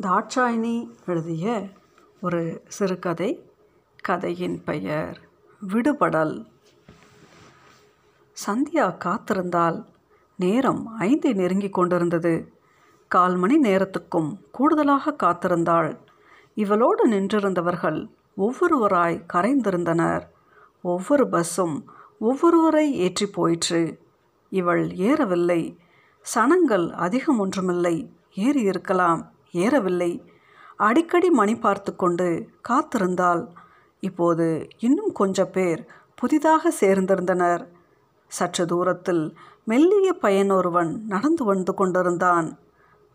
தாட்சாயினி எழுதிய ஒரு சிறுகதை கதையின் பெயர் விடுபடல். சந்தியா காத்திருந்தால் நேரம் ஐந்தை நெருங்கி கொண்டிருந்தது. கால் மணி நேரத்துக்கும் கூடுதலாக காத்திருந்தாள். இவளோடு நின்றிருந்தவர்கள் ஒவ்வொருவராய் கரைந்திருந்தனர். ஒவ்வொரு பஸ்ஸும் ஒவ்வொருவரை ஏற்றி போயிற்று. இவள் ஏறவில்லை. சனங்கள் அதிகம் ஒன்றுமில்லை. ஏறி இருக்கலாம் ஏறவில்லை. அடிக்கடி மணி பார்த்து கொண்டு காத்திருந்தாள். இப்போது இன்னும் கொஞ்ச பேர் புதிதாக சேர்ந்திருந்தனர். சற்று தூரத்தில் மெல்லிய பையன் ஒருவன் நடந்து வந்து கொண்டிருந்தான்.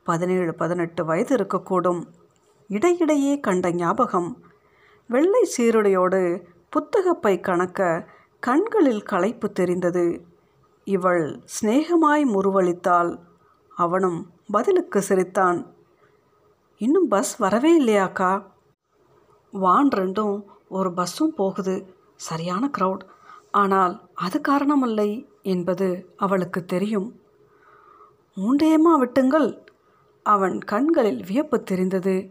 பதினேழு பதினெட்டு வயது இருக்கக்கூடும். இடையிடையே கண்ட ஞாபகம். வெள்ளை சீருடையோடு புத்தகப்பை கணக்க கண்களில் களைப்பு தெரிந்தது. இவள் சிநேகமாய் முறுவளித்தாள். அவனும் பதிலுக்கு சிரித்தான். இன்னும் பஸ் வரவே இல்லையாக்கா? வான் ரெண்டும் ஒரு பஸ்ஸும் போகுது. சரியான க்ரௌட் ஆனால் அது காரணமில்லை என்பது அவளுக்கு தெரியும். மூண்டேமா விட்டுங்கள். அவன் கண்களில் வியப்பு தெரிந்தது.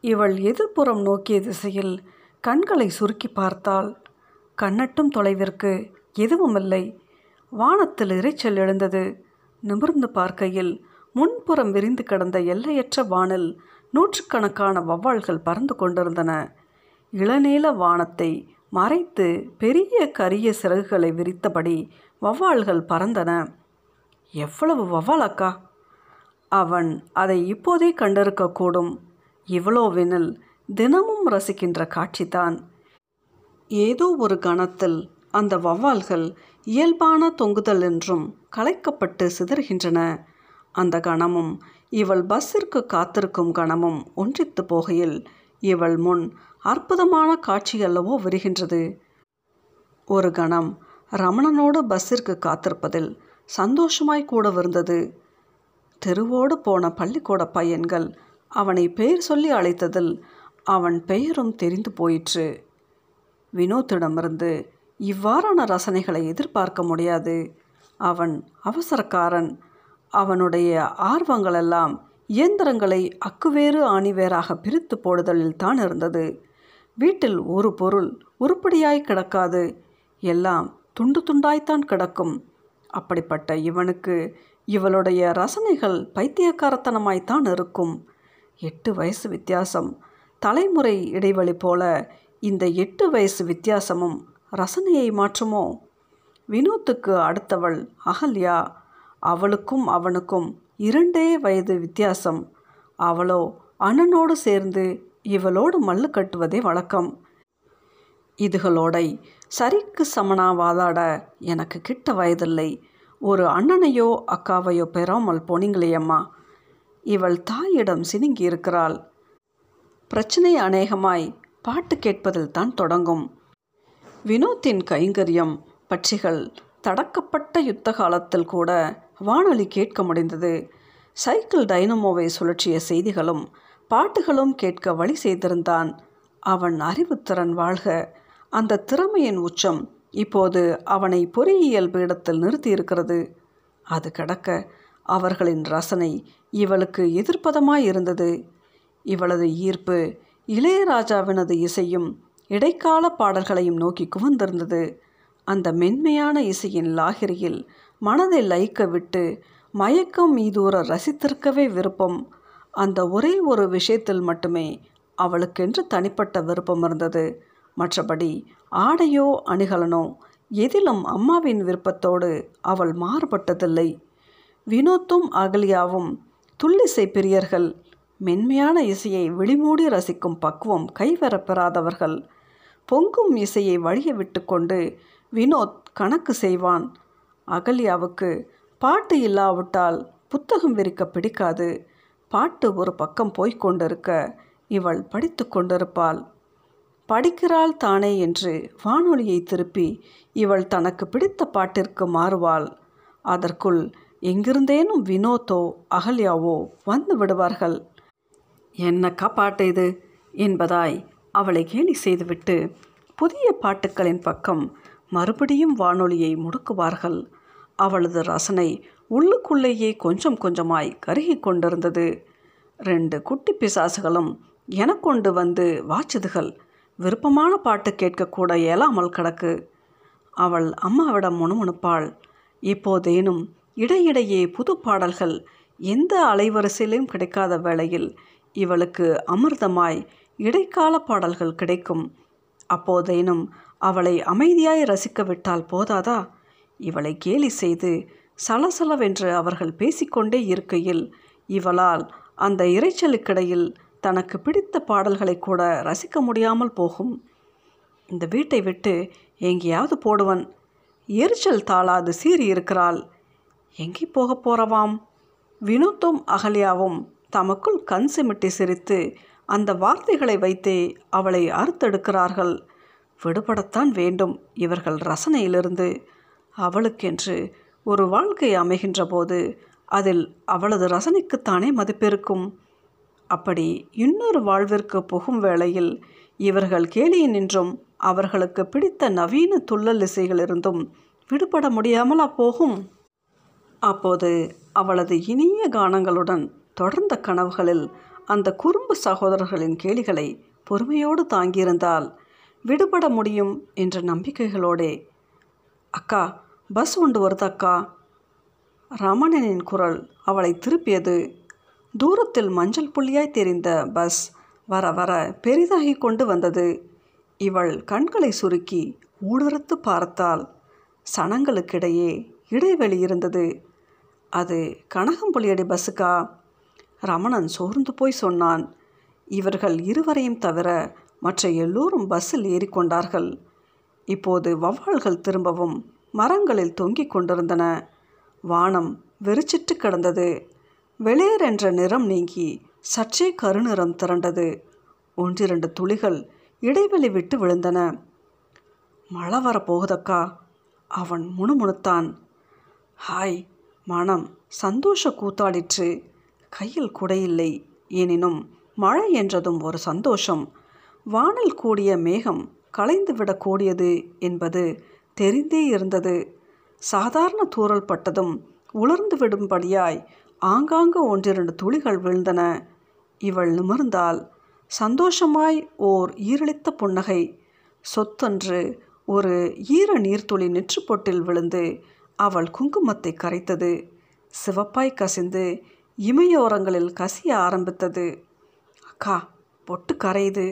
இவள் எதிர்ப்புறம் நோக்கிய திசையில் கண்களை சுருக்கி பார்த்தாள். கண்ணட்டும் தொலைவிற்கு எதுவுமில்லை. வானத்தில் இறைச்சல் எழுந்தது. நிமிர்ந்து பார்க்கையில் முன்புறம் விரிந்து கிடந்த எல்லையற்ற வானில் நூற்றுக்கணக்கான வௌவால்கள் பறந்து கொண்டிருந்தன. இளநீல வானத்தை மறைத்து பெரிய கரிய சிறகுகளை விரித்தபடி வௌவால்கள் பறந்தன. எவ்வளவு வவ்வால் அக்கா? அவன் அதை இப்போதே கண்டிருக்கக்கூடும். இவ்வளோவெனில் தினமும் ரசிக்கின்ற காட்சிதான். ஏதோ ஒரு கணத்தில் அந்த வவ்வால்கள் இயல்பான தொங்குதல் என்றும் கலைக்கப்பட்டு சிதறுகின்றன. அந்த கணமும் இவள் பஸ்ஸிற்கு காத்திருக்கும் கணமும் ஒன்றித்து போகையில் இவள் முன் அற்புதமான காட்சி அல்லவோ வருகின்றது. ஒரு கணம் ரமணனோடு பஸ்ஸிற்கு காத்திருப்பதில் சந்தோஷமாய் கூட இருந்தது தெருவோடு போன பள்ளிக்கூட பையன்கள் அவனை பெயர் சொல்லி அழைத்ததில் அவன் பெயரும் தெரிந்து போயிற்று. வினோத்திடமிருந்து இவ்வாறான ரசனைகளை எதிர்பார்க்க முடியாது. அவன் அவசரக்காரன் அவனுடைய ஆர்வங்களெல்லாம் இயந்திரங்களை அக்குவேறு ஆணிவேராக பிரித்து போடுதலில் தான் இருந்தது. வீட்டில் ஒரு பொருள் உருப்படியாய் கிடக்காது. எல்லாம் துண்டு துண்டாய்த்தான் கிடக்கும். அப்படிப்பட்ட இவனுக்கு இவளுடைய ரசனைகள் பைத்தியக்காரத்தனமாய்த்தான் இருக்கும். எட்டு வயசு வித்தியாசம். தலைமுறை இடைவெளி போல இந்த எட்டு வயசு வித்தியாசமும் ரசனையை மாற்றுமோ? வினோத்துக்கு அடுத்தவள் அகல்யா அவளுக்கும் அவனுக்கும் இரண்டே வயது வித்தியாசம். அவளோ அண்ணனோடு சேர்ந்து இவளோடு மல்லு கட்டுவதே வழக்கம். இதுகளோடை சரிக்கு சமனா வாதாட எனக்கு கிட்ட வயதில்லை. ஒரு அண்ணனையோ அக்காவையோ பெறாமல் போனீங்களே அம்மா. இவள் தாயிடம் சினுங்கி இருக்கிறாள். பிரச்சனை அநேகமாய் பாட்டு கேட்பதில் தான் தொடங்கும். வினோத்தின் கைங்கரியம் பட்சிகள் தடக்கப்பட்ட யுத்த காலத்தில் கூட வானொலி கேட்க முடிந்தது. சைக்கிள் டைனமோவை சுழற்றிய செய்திகளும் பாட்டுகளும் கேட்க வழி செய்திருந்தான். அவன் அறிவுத்திறன் வாழ்க. அந்த திறமையின் உச்சம் இப்போது அவனை பொறியியல் பீடத்தில் நிறுத்தியிருக்கிறது. அது கடக்க அவர்களின் ரசனை இவளுக்கு எதிர்ப்பதமாய் இருந்தது. இவளது ஈர்ப்பு இளையராஜாவினது இசையும் இடைக்கால பாடல்களையும் நோக்கி குவிந்திருந்தது. அந்த மென்மையான இசையின் லாகிரியில் மனதை லயிக்க விட்டு மயக்கம் மீதூர ரசித்திருக்கவே விருப்பம். அந்த ஒரே ஒரு விஷயத்தில் மட்டுமே அவளுக்கென்று தனிப்பட்ட விருப்பம் இருந்தது. மற்றபடி ஆடையோ அணிகலனோ எதிலும் அம்மாவின் விருப்பத்தோடு அவள் மாறுபட்டதில்லை. வினோத்தும் அகலியாவும் துள்ளிசை பிரியர்கள் மென்மையான இசையை வெளிமூடி ரசிக்கும் பக்குவம் கைவரப்பெறாதவர்கள். பொங்கும் இசையை வழிய விட்டு கொண்டு வினோத் கணக்கு செய்வான். அகல்யாவுக்கு பாட்டு இல்லாவிட்டால் புத்தகம் விரிக்க பிடிக்காது. பாட்டு ஒரு பக்கம் போய்க் கொண்டிருக்க இவள் படித்து கொண்டிருப்பாள். படிக்கிறாள் தானே என்று வானொலியை திருப்பி இவள் தனக்கு பிடித்த பாட்டிற்கு மாறுவாள். அதற்குள் எங்கிருந்தேனும் வினோத்தோ அகல்யாவோ வந்து விடுவார்கள். என்னக்கா பாட்டு இது? என்பதாய் அவளை கேலி செய்துவிட்டு புதிய பாட்டுக்களின் பக்கம் மறுபடியும் வானொலியை முடுக்குவார்கள். அவளது ரசனை உள்ளுக்குள்ளேயே கொஞ்சம் கொஞ்சமாய் கருகி கொண்டிருந்தது. ரெண்டு குட்டி பிசாசுகளும் எனக்கொண்டு வந்து வாச்சுதுகள் விருப்பமான பாட்டு கேட்கக்கூட இயலாமல் கிடக்கு. அவள் அம்மாவிடம் முணுமுணுப்பாள். இப்போதேனும் இடையிடையே புது பாடல்கள் எந்த அலைவரிசையிலும் கிடைக்காத வேளையில் இவளுக்கு அமிர்தமாய் இடைக்கால பாடல்கள் கிடைக்கும். அப்போதேனும் அவளை அமைதியாய் ரசிக்க விட்டால் போதாதா? இவளை கேலி செய்து சலசலவென்று அவர்கள் பேசிக்கொண்டே இருக்கையில் இவளால் அந்த இரைச்சலுக்கிடையில் தனக்கு பிடித்த பாடல்களை கூட ரசிக்க முடியாமல் போகும். இந்த வீட்டை விட்டு எங்கேயாவது போடுவன். எரிச்சல் தாளாது சீறி இருக்கிறாள். எங்கே போக போறவாம்? வினோத்தும் அகல்யாவும் தமக்குள் கண் சிமிட்டி சிரித்து அந்த வார்த்தைகளை வைத்தே அவளை அறுத்தெடுக்கிறார்கள். விடுபடத்தான் வேண்டும் இவர்கள் ரசனையிலிருந்து. அவளுக்கென்று ஒரு வாழ்க்கை அமைகின்ற போது அதில் அவளது ரசனைக்குத்தானே மதிப்பிருக்கும். அப்படி இன்னொரு வாழ்விற்கு புகும் வேளையில் இவர்கள் கேலியினின்றும் அவர்களுக்கு பிடித்த நவீன துள்ளல் இசைகளிலிருந்தும் விடுபட முடியாமலா போகும்? அப்போது அவளது இனிய கானங்களுடன் தொடர்ந்த கனவுகளில் அந்த குறும்பு சகோதரர்களின் கேலிகளை பொறுமையோடு தாங்கியிருந்தால் விடுபட முடியும் என்ற நம்பிக்கைகளோடே அக்கா பஸ் உண்டு வருது அக்கா. ரமணனின் குரல் அவளை திருப்பியது. தூரத்தில் மஞ்சள் புள்ளியாய் தெரிந்த பஸ் வர வர பெரிதாகி கொண்டு வந்தது. இவள் கண்களை சுருக்கி ஊடுருத்து பார்த்தாள். சனங்களுக்கிடையே இடைவெளி இருந்தது. அது கனகம்புலியடி பஸ்ஸுக்கா ரமணன் சோர்ந்து போய் சொன்னான். இவர்கள் இருவரையும் தவிர மற்ற எல்லோரும் பஸ்ஸில் ஏறிக்கொண்டார்கள். இப்போது வவ்வால்கள் திரும்பவும் மரங்களில் தொங்கிக் கொண்டிருந்தன. வானம் வெறிச்சிட்டு கிடந்தது. வெளியர் என்ற நிறம் நீங்கி சற்றே கருநிறம் திரண்டது. ஒன்றிரண்டு துளிகள் இடைவெளி விட்டு விழுந்தன. மழை வரப்போகுதக்கா? அவன் முணுமுணுத்தான். ஹாய் மனம் சந்தோஷ கூத்தாடிற்று. கையில் குடையில்லை. எனினும் மழை என்றதும் ஒரு சந்தோஷம். வானில் கூடிய மேகம் களைந்து விடக்கூடியது என்பது தெரிந்தே இருந்தது. சாதாரண தூறல் பட்டதும் உலர்ந்து விடும்படியாய் ஆங்காங்கு ஒன்றிரண்டு துளிகள் விழுந்தன. இவள் நிமிர்ந்தால் சந்தோஷமாய் ஓர் ஈரளித்த புன்னகை. சொத்தன்று ஒரு ஈர நீர்த்துளி நெற்றுப்பொட்டில் விழுந்து அவள் குங்குமத்தை கரைத்தது. சிவப்பாய் கசிந்து இமையோரங்களில் கசிய ஆரம்பித்தது. அக்கா பொட்டு கரையுது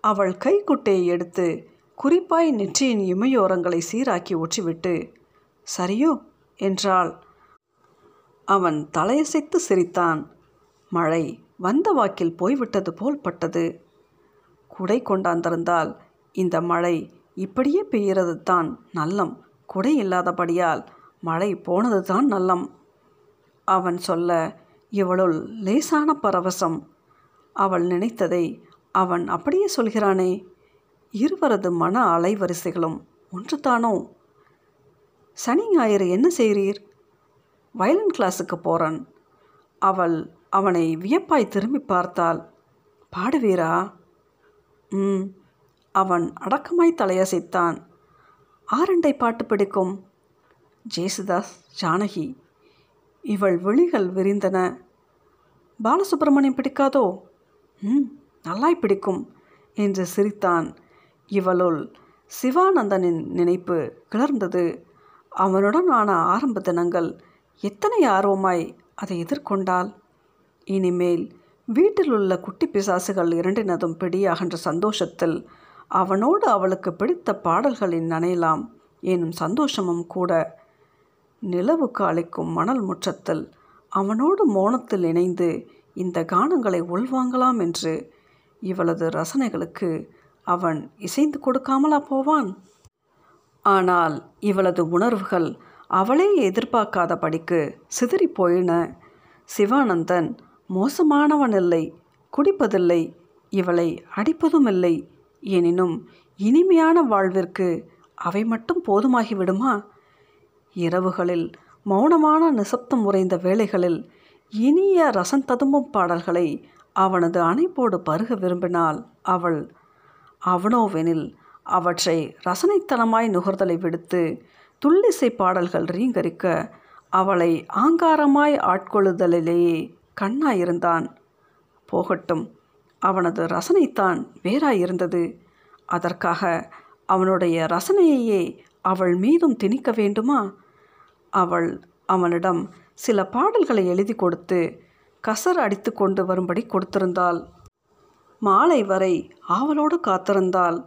அவள் கைக்குட்டையை எடுத்து குறிப்பாய் நெற்றியின் இமையோரங்களை சீராக்கி ஊற்றிவிட்டு சரியோ? என்றாள். அவன் தலையசைத்து சிரித்தான். மழை வந்த வாக்கில் போய்விட்டது போல் பட்டது. குடை கொண்டாந்திருந்தால் இந்த மழை இப்படியே பெய்கிறது தான் நல்லம். குடை இல்லாதபடியால் மழை போனது தான் நல்லம். அவன் சொல்ல இவளுள் லேசான பரவசம். அவள் நினைத்ததை அவன் அப்படியே சொல்கிறானே இருவரது மன அலைவரிசைகளும் ஒன்றுதானோ? சனி ஞாயிறு என்ன செய்கிறீர்? வயலின் கிளாஸுக்கு போகிறன் அவள் அவனை வியப்பாய் திரும்பி பார்த்தாள். பாடுவீரா? ம். அவன் அடக்கமாய் தலையசைத்தான். ஆரண்டை பாட்டு பிடிக்கும். ஜேசுதாஸ் ஜானகி. இவள் விழிகள் விரிந்தன. பாலசுப்பிரமணியம் பிடிக்காதோ? ம். நல்லாய் பிடிக்கும் என்று சிரித்தான். இவளுள் சிவானந்தனின் நினைப்பு கிளர்ந்தது. அவனுடன் ஆன ஆரம்ப தினங்கள் எத்தனை ஆர்வமாய் அதை எதிர்கொண்டாள்? இனிமேல் வீட்டில் உள்ள குட்டி பிசாசுகள் இரண்டினதும் பிடியாகின்ற சந்தோஷத்தில் அவனோடு அவளுக்கு பிடித்த பாடல்களின் நனையலாம் எனும் சந்தோஷமும் கூட நிலவுக்கு அளிக்கும் மணல் முற்றத்தில் அவனோடு மோனத்தில் இணைந்து இந்த கானங்களை உள்வாங்கலாம் என்று இவளது ரசனைகளுக்கு அவன் இசைந்து கொடுக்காமலா போவான்? ஆனால் இவளது உணர்வுகள் அவளே எதிர்பார்க்காதபடிக்கு சிதறி போயின சிவானந்தன் மோசமானவன் இல்லை குடிப்பதில்லை இவளை அடிப்பதும் இல்லை எனினும் இனிமையான வாழ்விற்கு அவை மட்டும் போதுமாகி விடுமா இரவுகளில் மௌனமான நிசப்தம் உறைந்த வேளைகளில் இனிய ரசம் ததும்பும் பாடல்களை அவனது அணைப்போடு பருக விரும்பினாள் அவள் அவனோவெனில் அவற்றை ரசனைத்தனமாய் நுகர்தலை விடுத்து துள்ளிசை பாடல்கள் ரீங்கரிக்க அவளை ஆங்காரமாய் ஆட்கொள்ளுதலிலேயே கண்ணாயிருந்தான். போகட்டும் அவனது ரசனைத்தான் வேறாயிருந்தது. அதற்காக அவனுடைய ரசனையையே அவள் மீதும் திணிக்க வேண்டுமா? அவள் அவனிடம் சில பாடல்களை எழுதி கொடுத்து கசர் அடித்து கொண்டு வரும்படி கொடுத்திருந்தாள். மாலை வரை ஆவலோடு காத்திருந்தாள்.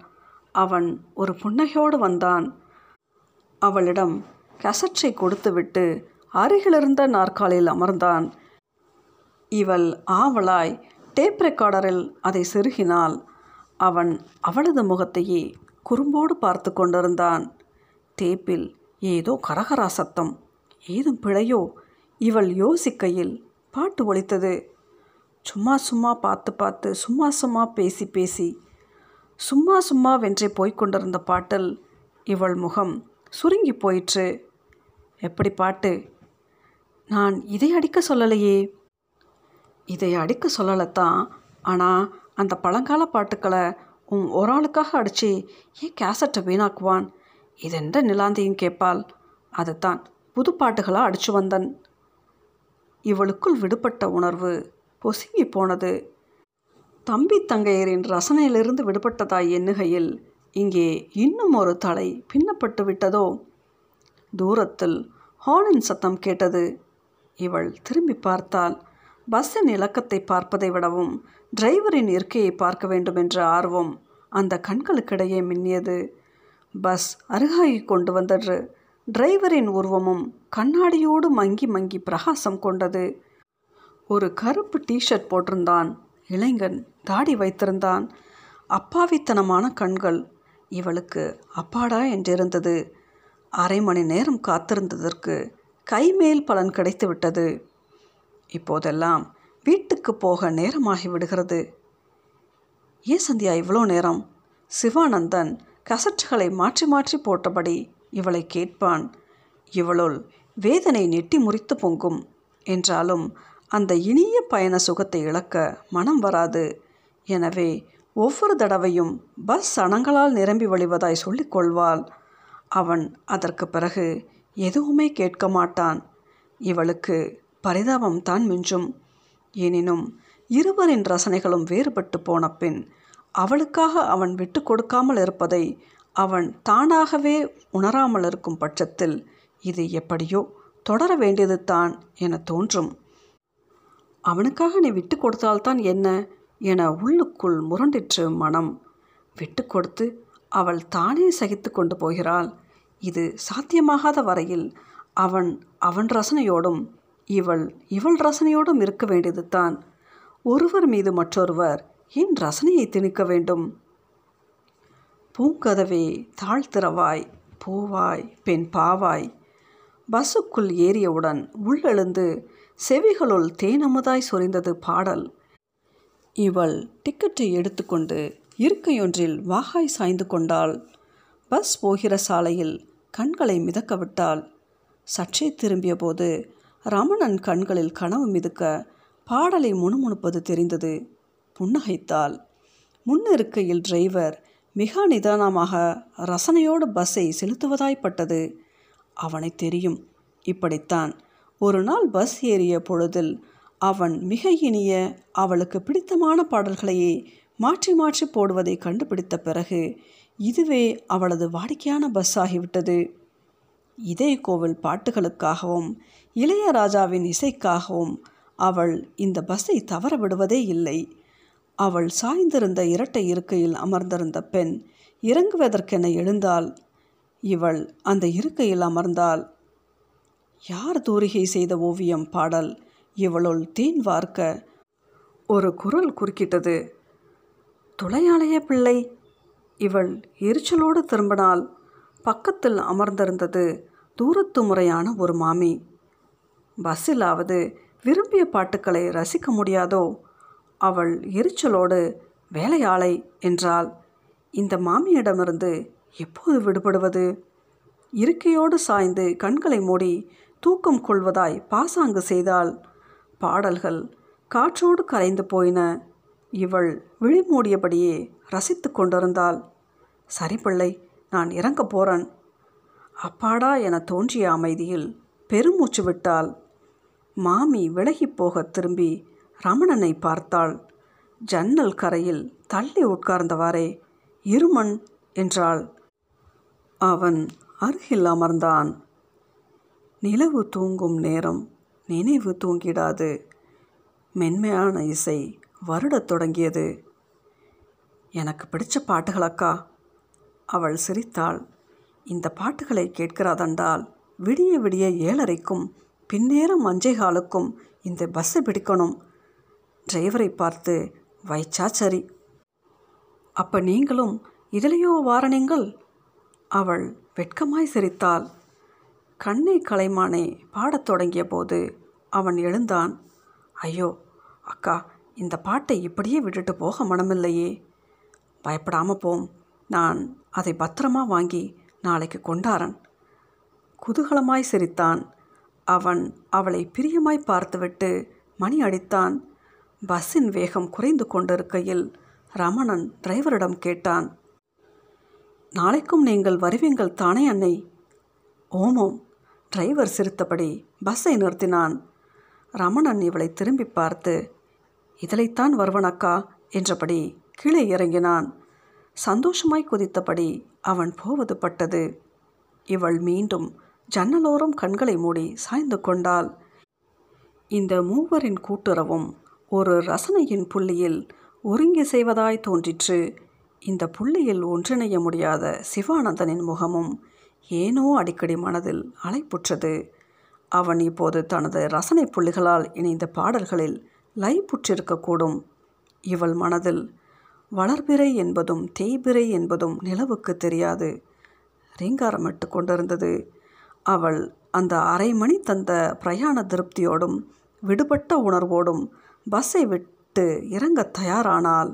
அவன் ஒரு புன்னகையோடு வந்தான். அவளிடம் கசற்றை கொடுத்துவிட்டு அருகிலிருந்த நாற்காலில் அமர்ந்தான். இவள் ஆவலாய் டேப் ரெக்கார்டரில் அதை செருகினாள். அவன் அவளது முகத்தையே குறும்போடு பார்த்து கொண்டிருந்தான். டேப்பில் ஏதோ கரகரா சத்தம் ஏதும் பிழையோ இவள் யோசிக்கையில் பாட்டு ஒழித்தது. சும்மா சும்மா பார்த்து பார்த்து சும்மா சும்மா பேசி பேசி சும்மா சும்மா வென்றே போய்கொண்டிருந்த பாட்டில் இவள் முகம் சுருங்கி போயிற்று. எப்படி பாட்டு? நான் இதை அடிக்க சொல்லலையே. இதை அடிக்க சொல்லலைத்தான். ஆனால் அந்த பழங்கால பாட்டுக்களை உன் ஒரு ஆளுக்காக அடித்து ஏன் கேசட்டை வீணாக்குவான்? இதென்ற நிலாந்தையும் கேட்பாள். அதுதான் புது பாட்டுகளாக அடித்து வந்தன். இவளுக்குள் விடுபட்ட உணர்வு பொசுங்கி போனது. தம்பி தங்கையரின் ரசனையிலிருந்து விடுபட்டதாய் எண்ணுகையில் இங்கே இன்னும் ஒரு தலை பின்னப்பட்டு விட்டதோ? தூரத்தில் ஹார்னின் சத்தம் கேட்டது. இவள் திரும்பி பார்த்தால் பஸ்ஸின் இலக்கத்தை பார்ப்பதை விடவும் டிரைவரின் இருக்கையை பார்க்க வேண்டும் என்ற ஆர்வம் அந்த கண்களுக்கிடையே மின்னியது. பஸ் அருகாகி கொண்டு வந்தது. டிரைவரின் உருவமும் கண்ணாடியோடு மங்கி மங்கி பிரகாசம் கொண்டது. ஒரு கருப்பு டிஷர்ட் போட்டிருந்தான். இளைஞன் தாடி வைத்திருந்தான். அப்பாவித்தனமான கண்கள் இவளுக்கு அப்பாடா என்றிருந்தது. அரை மணி நேரம் காத்திருந்ததற்கு கைமேல் பலன் கிடைத்து விட்டது. இப்போதெல்லாம் வீட்டுக்கு போக நேரமாகி விடுகிறது. ஏன் சந்தியா இவ்வளோ நேரம்? சிவானந்தன் கசட்டுகளை மாற்றி மாற்றி போட்டபடி இவளை கேட்பான். இவளுள் வேதனை நெட்டி முறித்து பொங்கும். என்றாலும் அந்த இனிய பயண சுகத்தை இழக்க மனம் வராது. எனவே ஒவ்வொரு தடவையும் பஸ் சனங்களால் நிரம்பி வழிவதாய் சொல்லிக்கொள்வாள் அவன் அதற்கு பிறகு எதுவுமே கேட்க மாட்டான். இவளுக்கு பரிதாபம் தான் மிஞ்சும். எனினும் இருவரின் ரசனைகளும் வேறுபட்டு போன பின் அவளுக்காக அவன் விட்டு கொடுக்காமல் இருப்பதை அவன் தானாகவே உணராமல் இருக்கும் பட்சத்தில் இது எப்படியோ தொடர வேண்டியது தான் என தோன்றும். அவனுக்காக நீ விட்டு கொடுத்தால்தான் என்ன என உள்ளுக்குள் முரண்டிற்று மனம். விட்டு கொடுத்து அவள் தானே சகித்து கொண்டு போகிறாள். இது சாத்தியமாகாத வரையில் அவன் அவன் ரசனையோடும் இவள் இவள் ரசனையோடும் இருக்க வேண்டியது தான் ஒருவர் மீது மற்றொருவர் ஏன் ரசனையை திணிக்க வேண்டும்? பூங்கதவே தாழ்த்திறவாய் பூவாய் பெண் பாவாய். பஸ்ஸுக்குள் ஏறியவுடன் உள்ளெழுந்து செவிகளுள் தேனமுதாய் சொரிந்தது பாடல். இவள் டிக்கெட்டை எடுத்துக்கொண்டு இருக்கையொன்றில் வாகாய் சாய்ந்து கொண்டாள். பஸ் போகிற சாலையில் கண்களை மிதக்க விட்டாள் சற்றே திரும்பியபோது ரமணன் கண்களில் கனவு மிதுக்க பாடலை முணுமுணுப்பது தெரிந்தது. புன்னகைத்தாள். முன்னிருக்கையில் டிரைவர் மிக நிதானமாக ரசனையோடு பஸ்ஸை செலுத்துவதாய்ப்பட்டது. அவனை தெரியும். இப்படித்தான். ஒரு நாள் பஸ் ஏறிய பொழுதில் அவன் மிக இனிய அவளுக்கு பிடித்தமான பாடல்களையே மாற்றி மாற்றி போடுவதை கண்டுபிடித்த பிறகு இதுவே அவளது வாடிக்கையான பஸ் ஆகிவிட்டது. இதே கோவில் பாட்டுகளுக்காகவும் இளையராஜாவின் இசைக்காகவும் அவள் இந்த பஸ்ஸை தவற விடுவதே இல்லை. அவள் சாய்ந்திருந்த இரட்டை இருக்கையில் அமர்ந்திருந்த பெண் இறங்குவதற்கென எழுந்தாள். இவள் அந்த இருக்கையில் அமர்ந்தாள். யார் தூரிகை செய்த ஓவியம் பாடல்? இவளுள் தீன் வார்க்க. ஒரு குரல் குறுக்கிட்டது. துளையாளைய பிள்ளை. இவள் எரிச்சலோடு திரும்பினாள். பக்கத்தில் அமர்ந்திருந்தது தூரத்து முறையான ஒரு மாமி. பஸ்ஸிலாவது விரும்பிய பாட்டுக்களை ரசிக்க முடியாதோ? அவள் எரிச்சலோடு வேலையாளை என்றாள். இந்த மாமியிடமிருந்து எப்போது விடுபடுவது? இருக்கையோடு சாய்ந்து கண்களை மூடி தூக்கம் கொள்வதாய் பாசாங்கு செய்தாள். பாடல்கள் காற்றோடு கரைந்து போயின. இவள் விழிமூடியபடியே ரசித்து கொண்டிருந்தாள். சரி பிள்ளை நான் இறங்க போறேன். அப்பாடா என தோன்றிய அமைதியில் பெருமூச்சு விட்டாள். மாமி விலகிப் போக திரும்பி ரமணனை பார்த்தாள். ஜன்னல் கரையில் தள்ளி உட்கார்ந்தவாறே இருமன் என்றாள். அவன் அருகில் அமர்ந்தான். நிலவு தூங்கும் நேரம் நினைவு தூங்கிடாது. மென்மையான இசை வருடத் தொடங்கியது. எனக்கு பிடிச்ச பாட்டுகளக்கா அவள் சிரித்தாள். இந்த பாட்டுகளை கேட்கிறாதென்றால் விடிய விடிய ஏழரைக்கும் பின்னேரம் அஞ்சேகாலுக்கும் இந்த பஸ்ஸை பிடிக்கணும். டிரைவரை பார்த்து வைச்சா சரி. அப்ப நீங்களும் இதிலேயோ வாரணிங்கள்? அவள் வெட்கமாய் சிரித்தாள். கண்ணை கலைமானே பாடத் தொடங்கிய போது அவன் எழுந்தான். ஐயோ அக்கா இந்த பாட்டை இப்படியே விட்டுட்டு போக மனமில்லையே. பயப்படாமல் போம். நான் அதை பத்திரமா வாங்கி நாளைக்கு கொண்டாரன். குதூகலமாய் சிரித்தான். அவன் அவளை பிரியமாய் பார்த்துவிட்டு மணி அடித்தான். பஸ்ஸின் வேகம் குறைந்து கொண்டிருக்கையில் ரமணன் டிரைவரிடம் கேட்டான். நாளைக்கும் நீங்கள் வருவீங்கள் தானே அன்னை? ஓமோம். டிரைவர் சிரித்தபடி பஸ்ஸை நிறுத்தினான். ரமணன் இவளை திரும்பி பார்த்து இதிலைத்தான் வருவனக்கா என்றபடி கீழே இறங்கினான். சந்தோஷமாய் குதித்தபடி அவன் போவது பட்டது. இவள் மீண்டும் ஜன்னலோரம் கண்களை மூடி சாய்ந்து கொண்டாள். இந்த மூவரின் கூட்டுறவும் ஒரு ரசனையின் புள்ளியில் ஒருங்கி செய்வதாய் தோன்றிற்று. இந்த புள்ளியில் ஒன்றிணைய முடியாத சிவானந்தனின் முகமும் ஏனோ அடிக்கடி மனதில் அலைப்புற்றது. அவன் இப்போது தனது ரசனை புள்ளிகளால் இணைந்த பாடல்களில் லைப்புற்றிருக்கக்கூடும். இவள் மனதில் வளர்பிறை என்பதும் தேய்பிறை என்பதும் நிலவுக்கு தெரியாது. ரீங்காரமிட்டு கொண்டிருந்தது. அவள் அந்த அரை மணி தந்த பிரயாண திருப்தியோடும் விடுபட்ட உணர்வோடும் பஸ்ஸை விட்டு இறங்கத் தயாரானால்